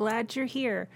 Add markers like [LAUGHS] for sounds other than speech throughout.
glad you're here.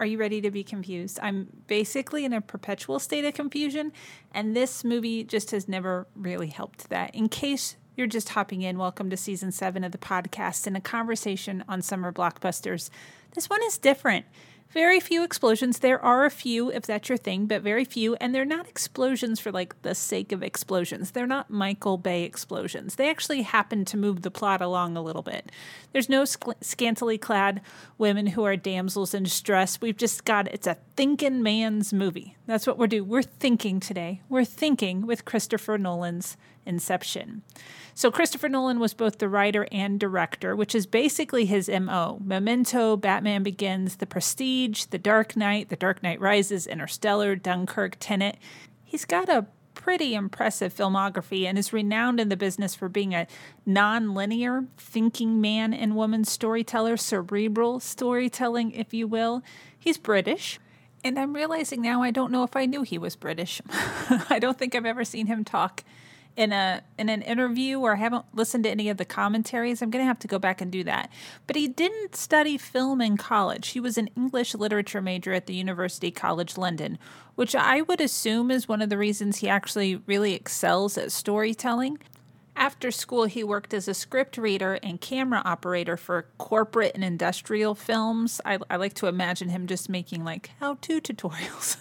Are you ready to be confused? I'm basically in a perpetual state of confusion, and this movie just has never really helped that. In case you're just hopping in, welcome to season seven of the podcast and a conversation on summer blockbusters. This one is different. Very few explosions. There are a few, if that's your thing, but very few. And they're not explosions for like the sake of explosions. They're not Michael Bay explosions. They actually happen to move the plot along a little bit. There's no sc- scantily clad women who are damsels in distress. We've just got it's a thinking man's movie. That's what we're doing. We're thinking today. We're thinking with Christopher Nolan's Inception. So Christopher Nolan was both the writer and director, which is basically his MO. Memento, Batman Begins, The Prestige, The Dark Knight, The Dark Knight Rises, Interstellar, Dunkirk, Tenet. He's got a pretty impressive filmography and is renowned in the business for being a non-linear thinking man and woman storyteller, cerebral storytelling, if you will. He's British. And I'm realizing now I don't know if I knew he was British. [LAUGHS] I don't think I've ever seen him talk in a in an interview or I haven't listened to any of the commentaries. I'm going to have to go back and do that. But he didn't study film in college. He was an English literature major at the University College London, which I would assume is one of the reasons he actually really excels at storytelling. After school, he worked as a script reader and camera operator for corporate and industrial films. I, I like to imagine him just making like how to tutorials,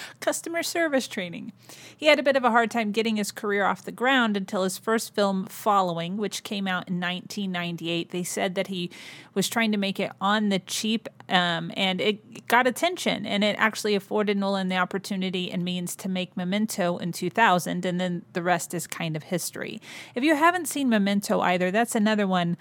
[LAUGHS] customer service training. He had a bit of a hard time getting his career off the ground until his first film, Following, which came out in 1998. They said that he was trying to make it on the cheap um, and it got attention and it actually afforded Nolan the opportunity and means to make Memento in 2000. And then the rest is kind of history. If you haven't seen Memento either, that's another one.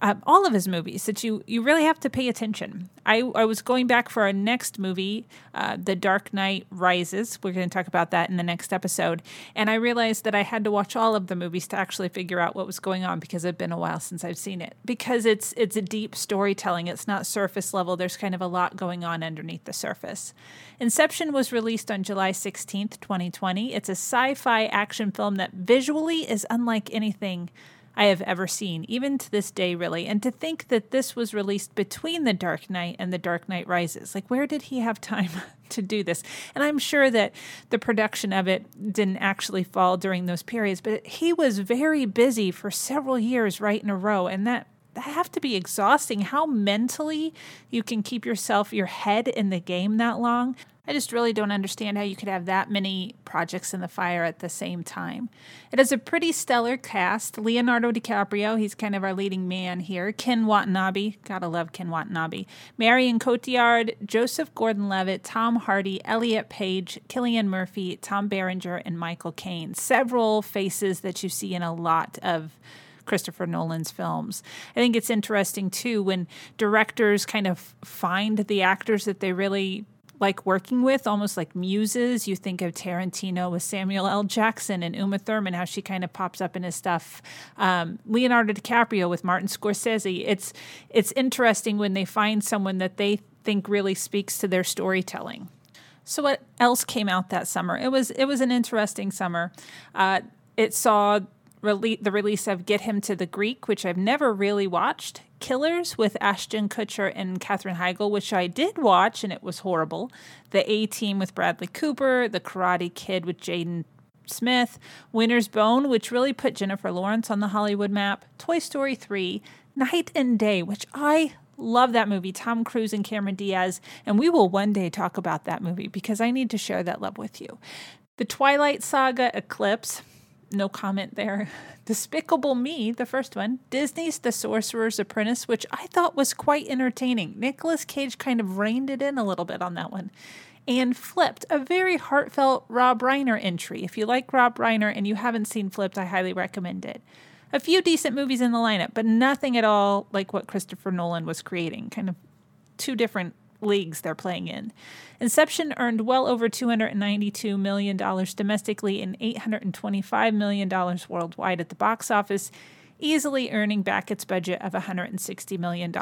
Uh, all of his movies that you you really have to pay attention. I, I was going back for our next movie, uh, The Dark Knight Rises. We're going to talk about that in the next episode. And I realized that I had to watch all of the movies to actually figure out what was going on because it's been a while since I've seen it. Because it's it's a deep storytelling. It's not surface level. There's kind of a lot going on underneath the surface. Inception was released on July 16th, 2020. It's a sci-fi action film that visually is unlike anything I have ever seen, even to this day, really. And to think that this was released between The Dark Knight and The Dark Knight Rises. Like, where did he have time [LAUGHS] to do this? And I'm sure that the production of it didn't actually fall during those periods, but he was very busy for several years right in a row. And that have to be exhausting how mentally you can keep yourself your head in the game that long I just really don't understand how you could have that many projects in the fire at the same time. It has a pretty stellar cast. Leonardo DiCaprio, he's kind of our leading man here. Ken Watanabe, gotta love Ken Watanabe. Marion Cotillard, Joseph Gordon-Levitt, Tom Hardy, Elliot Page, Cillian Murphy, Tom Berenger, and Michael Caine. Several faces that you see in a lot of Christopher Nolan's films. I think it's interesting too when directors kind of find the actors that they really like working with, almost like muses. You think of Tarantino with Samuel L. Jackson and Uma Thurman, how she kind of pops up in his stuff. Um, Leonardo DiCaprio with Martin Scorsese. It's it's interesting when they find someone that they think really speaks to their storytelling. So what else came out that summer? It was it was an interesting summer. Uh, it saw rele- the release of Get Him to the Greek, which I've never really watched. Killers with Ashton Kutcher and Katherine Heigl, which I did watch and it was horrible. The A Team with Bradley Cooper, The Karate Kid with Jaden Smith, Winter's Bone, which really put Jennifer Lawrence on the Hollywood map, Toy Story 3, Knight and Day, which I love that movie, Tom Cruise and Cameron Diaz, and we will one day talk about that movie because I need to share that love with you. The Twilight Saga Eclipse, no comment there. [LAUGHS] Despicable Me, the first one, Disney's The Sorcerer's Apprentice, which I thought was quite entertaining. Nicolas Cage kind of reined it in a little bit on that one. And Flipped, a very heartfelt Rob Reiner entry. If you like Rob Reiner and you haven't seen Flipped, I highly recommend it. A few decent movies in the lineup, but nothing at all like what Christopher Nolan was creating. Kind of two different leagues they're playing in. Inception earned well over $292 million domestically and $825 million worldwide at the box office, easily earning back its budget of $160 million.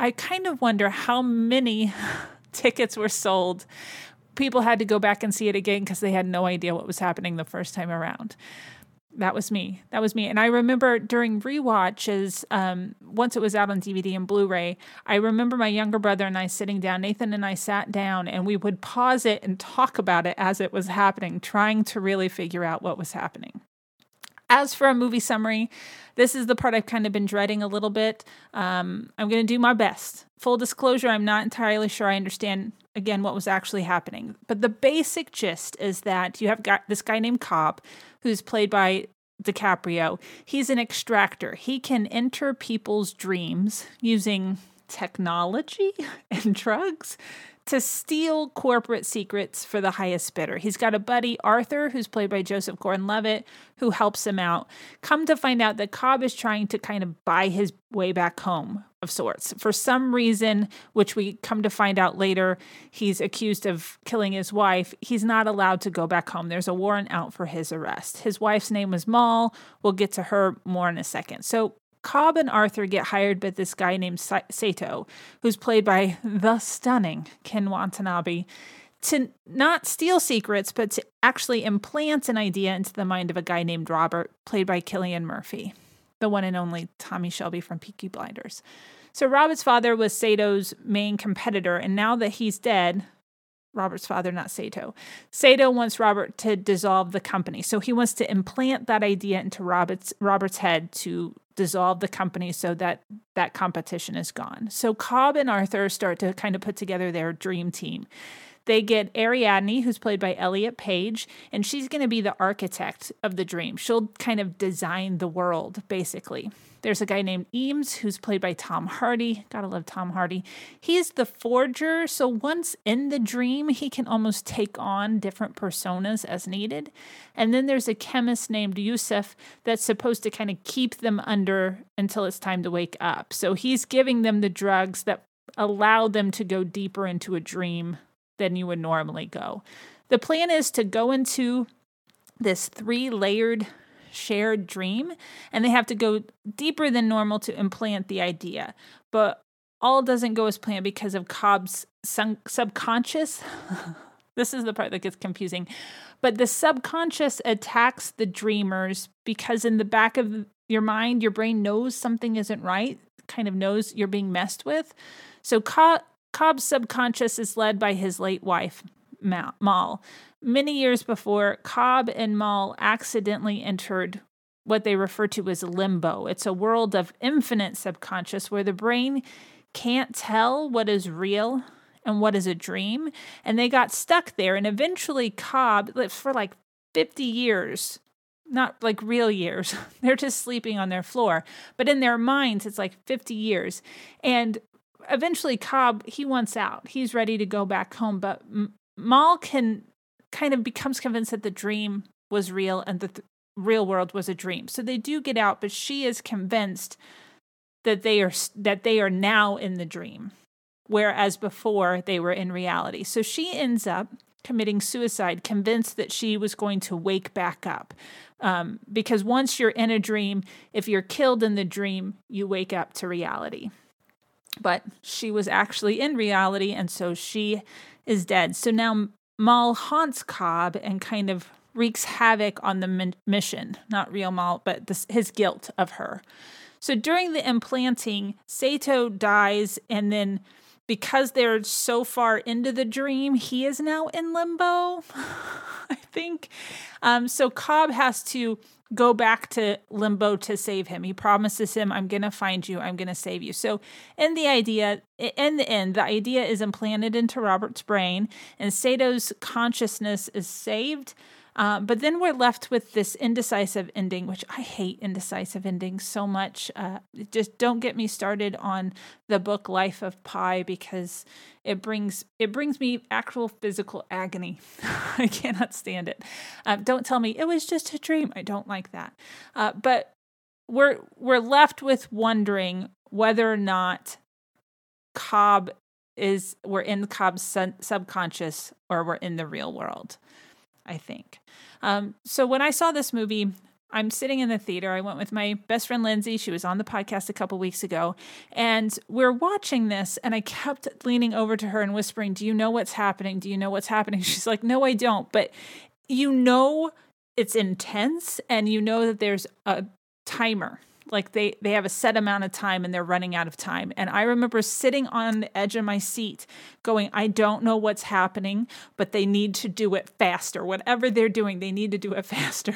I kind of wonder how many [LAUGHS] tickets were sold. People had to go back and see it again because they had no idea what was happening the first time around. That was me. That was me. And I remember during rewatches, um, once it was out on DVD and Blu ray, I remember my younger brother and I sitting down. Nathan and I sat down and we would pause it and talk about it as it was happening, trying to really figure out what was happening. As for a movie summary, this is the part I've kind of been dreading a little bit. Um, I'm going to do my best. Full disclosure, I'm not entirely sure I understand again what was actually happening. But the basic gist is that you have got this guy named Cobb, who's played by DiCaprio. He's an extractor. He can enter people's dreams using technology [LAUGHS] and drugs to steal corporate secrets for the highest bidder. He's got a buddy, Arthur, who's played by Joseph Gordon Levitt, who helps him out. Come to find out that Cobb is trying to kind of buy his way back home of sorts. For some reason, which we come to find out later, he's accused of killing his wife. He's not allowed to go back home. There's a warrant out for his arrest. His wife's name was Mal. We'll get to her more in a second. So Cobb and Arthur get hired by this guy named Sato, who's played by the stunning Ken Watanabe, to not steal secrets, but to actually implant an idea into the mind of a guy named Robert, played by Cillian Murphy, the one and only Tommy Shelby from Peaky Blinders. So Robert's father was Sato's main competitor, and now that he's dead, Robert's father, not Sato. Sato wants Robert to dissolve the company. So he wants to implant that idea into Robert's Robert's head to dissolve the company so that that competition is gone. So Cobb and Arthur start to kind of put together their dream team. They get Ariadne, who's played by Elliot Page, and she's going to be the architect of the dream. She'll kind of design the world, basically. There's a guy named Eames who's played by Tom Hardy. Gotta love Tom Hardy. He's the forger, so once in the dream, he can almost take on different personas as needed. And then there's a chemist named Yusuf that's supposed to kind of keep them under until it's time to wake up. So he's giving them the drugs that allow them to go deeper into a dream than you would normally go. The plan is to go into this three layered shared dream and they have to go deeper than normal to implant the idea. But all doesn't go as planned because of Cobb's subconscious. [LAUGHS] this is the part that gets confusing. But the subconscious attacks the dreamers because in the back of your mind, your brain knows something isn't right, kind of knows you're being messed with. So Cobb's subconscious is led by his late wife, Mal. Many years before, Cobb and Mal accidentally entered what they refer to as limbo. It's a world of infinite subconscious where the brain can't tell what is real and what is a dream. And they got stuck there. And eventually, Cobb, lived for like 50 years, not like real years, [LAUGHS] they're just sleeping on their floor. But in their minds, it's like 50 years. And eventually, Cobb, he wants out. He's ready to go back home. But Mal can kind of becomes convinced that the dream was real and the th- real world was a dream. So they do get out, but she is convinced that they are that they are now in the dream, whereas before they were in reality. So she ends up committing suicide, convinced that she was going to wake back up. Um, because once you're in a dream, if you're killed in the dream, you wake up to reality. But she was actually in reality, and so she is dead. So now Mal haunts Cobb and kind of wreaks havoc on the mission. Not real Mal, but this, his guilt of her. So during the implanting, Sato dies, and then because they're so far into the dream, he is now in limbo, [LAUGHS] I think. Um, so Cobb has to go back to limbo to save him. He promises him, I'm going to find you, I'm going to save you. So, in the idea, in the end, the idea is implanted into Robert's brain, and Sato's consciousness is saved. Uh, but then we're left with this indecisive ending, which I hate indecisive endings so much. Uh, just don't get me started on the book Life of Pi because it brings it brings me actual physical agony. [LAUGHS] I cannot stand it. Uh, don't tell me it was just a dream. I don't like that. Uh, but we're we're left with wondering whether or not Cobb is we're in Cobb's subconscious or we're in the real world. I think. Um, so when I saw this movie, I'm sitting in the theater. I went with my best friend Lindsay. She was on the podcast a couple weeks ago. And we're watching this, and I kept leaning over to her and whispering, Do you know what's happening? Do you know what's happening? [LAUGHS] She's like, No, I don't. But you know it's intense and you know that there's a timer like they they have a set amount of time and they're running out of time. And i remember sitting on the edge of my seat going i don't know what's happening but they need to do it faster. Whatever they're doing they need to do it [LAUGHS] faster.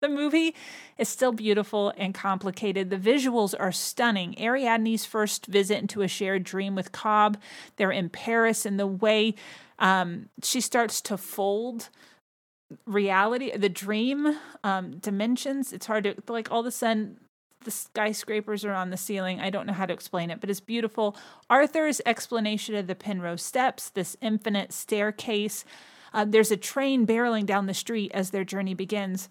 The movie is still beautiful and complicated. The visuals are stunning. Ariadne's first visit into a shared dream with cobb they're in paris and the way um, she starts to fold reality the dream um, dimensions it's hard to like all of a sudden the skyscrapers are on the ceiling. I don't know how to explain it, but it's beautiful. Arthur's explanation of the Penrose Steps, this infinite staircase. Uh, there's a train barreling down the street as their journey begins.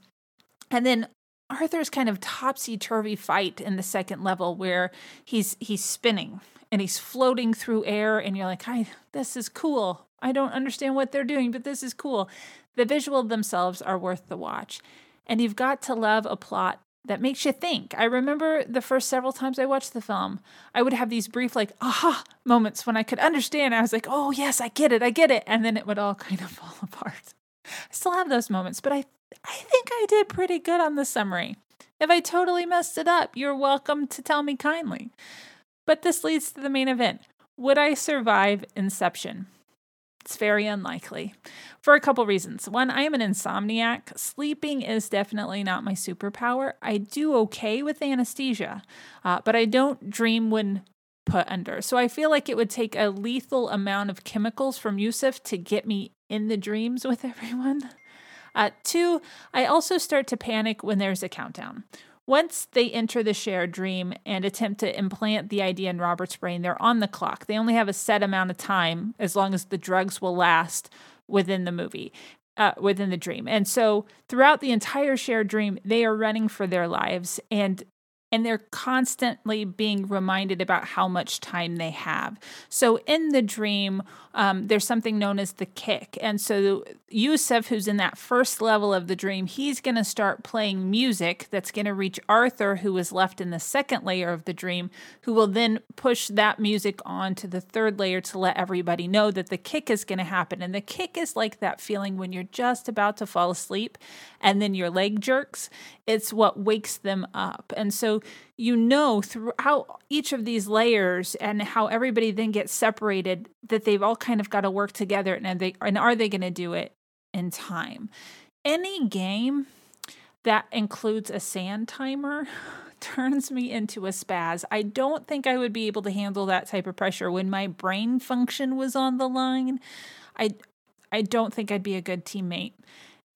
And then Arthur's kind of topsy turvy fight in the second level where he's he's spinning and he's floating through air and you're like, "I this is cool. I don't understand what they're doing, but this is cool." The visual themselves are worth the watch. And you've got to love a plot that makes you think. I remember the first several times I watched the film, I would have these brief, like, aha moments when I could understand. I was like, oh, yes, I get it, I get it. And then it would all kind of [LAUGHS] fall apart. I still have those moments, but I, I think I did pretty good on the summary. If I totally messed it up, you're welcome to tell me kindly. But this leads to the main event. Would I survive Inception? It's very unlikely for a couple reasons. One, I am an insomniac. Sleeping is definitely not my superpower. I do okay with anesthesia, uh, but I don't dream when put under. So I feel like it would take a lethal amount of chemicals from Yusuf to get me in the dreams with [LAUGHS] everyone. Uh, two, I also start to panic when there's a countdown. Once they enter the shared dream and attempt to implant the idea in Robert's brain, they're on the clock. They only have a set amount of time as long as the drugs will last within the movie. Uh, within the dream. And so throughout the entire shared dream, they are running for their lives. And and they're constantly being reminded about how much time they have. So in the dream, um, there's something known as the kick. And so Yusuf, who's in that first level of the dream, he's going to start playing music that's going to reach Arthur, who is left in the second layer of the dream, who will then push that music on to the third layer to let everybody know that the kick is going to happen. And the kick is like that feeling when you're just about to fall asleep and then your leg jerks. It's what wakes them up. And so you know throughout each of these layers and how everybody then gets separated that they've all kind of got to work together and they and are they going to do it in time any game that includes a sand timer [LAUGHS] turns me into a spaz. I don't think I would be able to handle that type of pressure when my brain function was on the line. I I don't think I'd be a good teammate.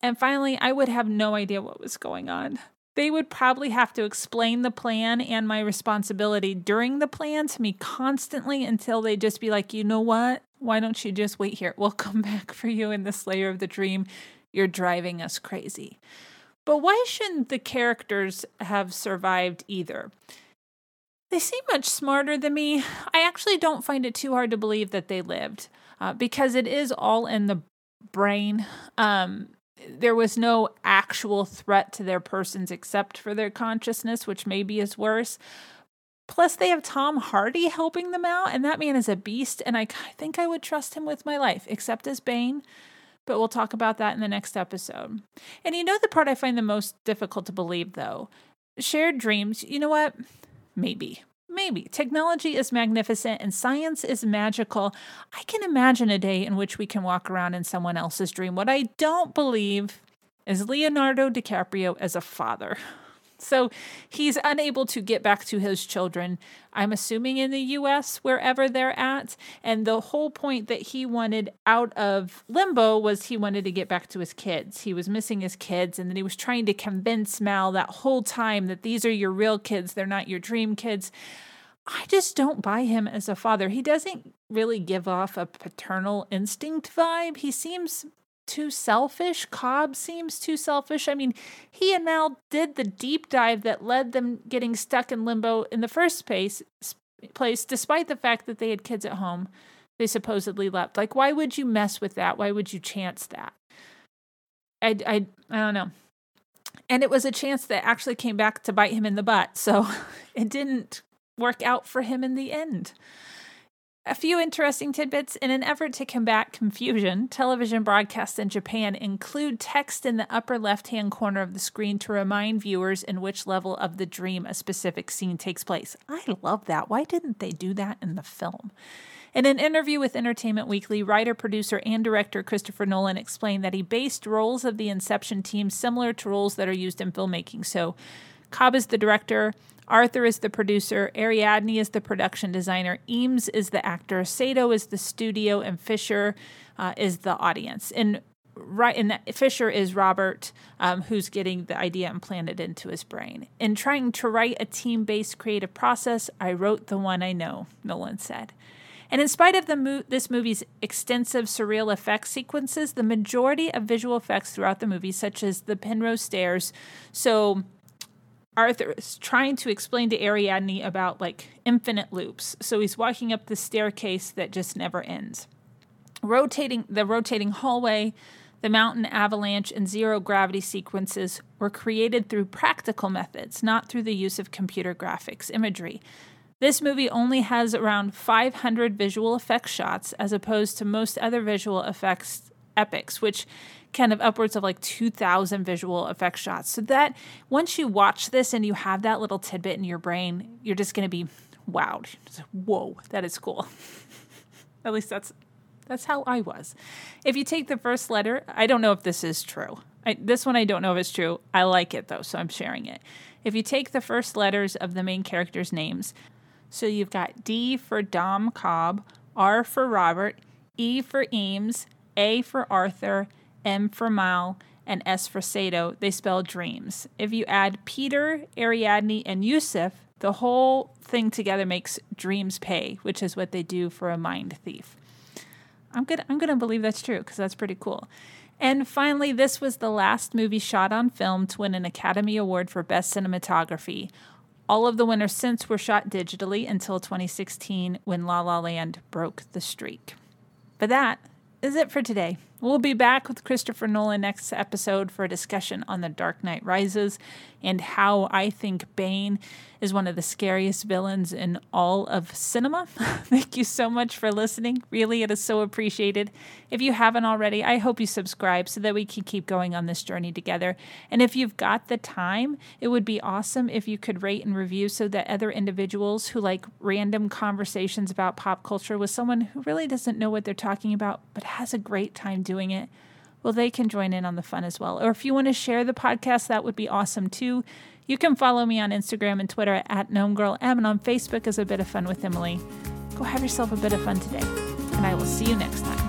And finally, I would have no idea what was going on they would probably have to explain the plan and my responsibility during the plan to me constantly until they just be like, you know what? Why don't you just wait here? We'll [LAUGHS] come back for you in this layer of the dream. You're driving us crazy. But why shouldn't the characters have survived either? They seem much smarter than me. I actually don't find it too hard to believe that they lived uh, because it is all in the brain. Um, there was no actual threat to their persons except for their consciousness, which maybe is worse. Plus, they have Tom Hardy helping them out, and that man is a beast, and I think I would trust him with my life, except as Bane. But we'll talk about that in the next episode. And you know the part I find the most difficult to believe, though? Shared dreams, you know what? Maybe. Maybe. Technology is magnificent and science is magical. I can imagine a day in which we can walk around in someone else's dream. What I don't believe is Leonardo DiCaprio as a father. So he's unable to get back to his children, I'm assuming in the US, wherever they're at. And the whole point that he wanted out of limbo was he wanted to get back to his kids. He was missing his kids, and then he was trying to convince Mal that whole time that these are your real kids, they're not your dream kids. I just don't buy him as a father. He doesn't really give off a paternal instinct vibe. He seems too selfish. Cobb seems too selfish. I mean, he and Mal did the deep dive that led them getting stuck in limbo in the first place, place despite the fact that they had kids at home. They supposedly left. Like, why would you mess with that? Why would you chance that? I, I, I don't know. And it was a chance that actually came back to bite him in the butt. So [LAUGHS] it didn't work out for him in the end. A few interesting tidbits. In an effort to combat confusion, television broadcasts in Japan include text in the upper left hand corner of the screen to remind viewers in which level of the dream a specific scene takes place. I love that. Why didn't they do that in the film? In an interview with Entertainment Weekly, writer, producer, and director Christopher Nolan explained that he based roles of the Inception team similar to roles that are used in filmmaking. So, Cobb is the director, Arthur is the producer, Ariadne is the production designer, Eames is the actor, Sato is the studio, and Fisher uh, is the audience. And right and Fisher is Robert, um, who's getting the idea implanted into his brain. In trying to write a team-based creative process, I wrote the one I know, Nolan said. And in spite of the mo- this movie's extensive surreal effects sequences, the majority of visual effects throughout the movie, such as the Penrose stairs, so Arthur is trying to explain to Ariadne about like infinite loops. So he's walking up the staircase that just never ends. Rotating the rotating hallway, the mountain avalanche and zero gravity sequences were created through practical methods, not through the use of computer graphics imagery. This movie only has around 500 visual effects shots as opposed to most other visual effects epics, which kind of upwards of like 2,000 visual effect shots. So that once you watch this and you have that little tidbit in your brain, you're just going to be wowed. Whoa, that is cool. [LAUGHS] At least that's that's how I was. If you take the first letter, I don't know if this is true. I, this one I don't know if it's true. I like it though, so I'm sharing it. If you take the first letters of the main characters' names, so you've got D for Dom Cobb, R for Robert, E for Eames, A for Arthur, M for Mal, and S for Sato, they spell dreams. If you add Peter, Ariadne, and Yusuf, the whole thing together makes dreams pay, which is what they do for a mind thief. I'm gonna I'm gonna believe that's true because that's pretty cool. And finally, this was the last movie shot on film to win an Academy Award for Best Cinematography. All of the winners since were shot digitally until 2016 when La La Land broke the streak. But that is it for today. We'll be back with Christopher Nolan next episode for a discussion on The Dark Knight Rises and how I think Bane is one of the scariest villains in all of cinema. [LAUGHS] Thank you so much for listening. Really, it is so appreciated. If you haven't already, I hope you subscribe so that we can keep going on this journey together. And if you've got the time, it would be awesome if you could rate and review so that other individuals who like random conversations about pop culture with someone who really doesn't know what they're talking about but has a great time doing it well, they can join in on the fun as well. Or if you want to share the podcast, that would be awesome too. You can follow me on Instagram and Twitter at GnomeGirlM and on Facebook as A Bit of Fun with Emily. Go have yourself a bit of fun today, and I will see you next time.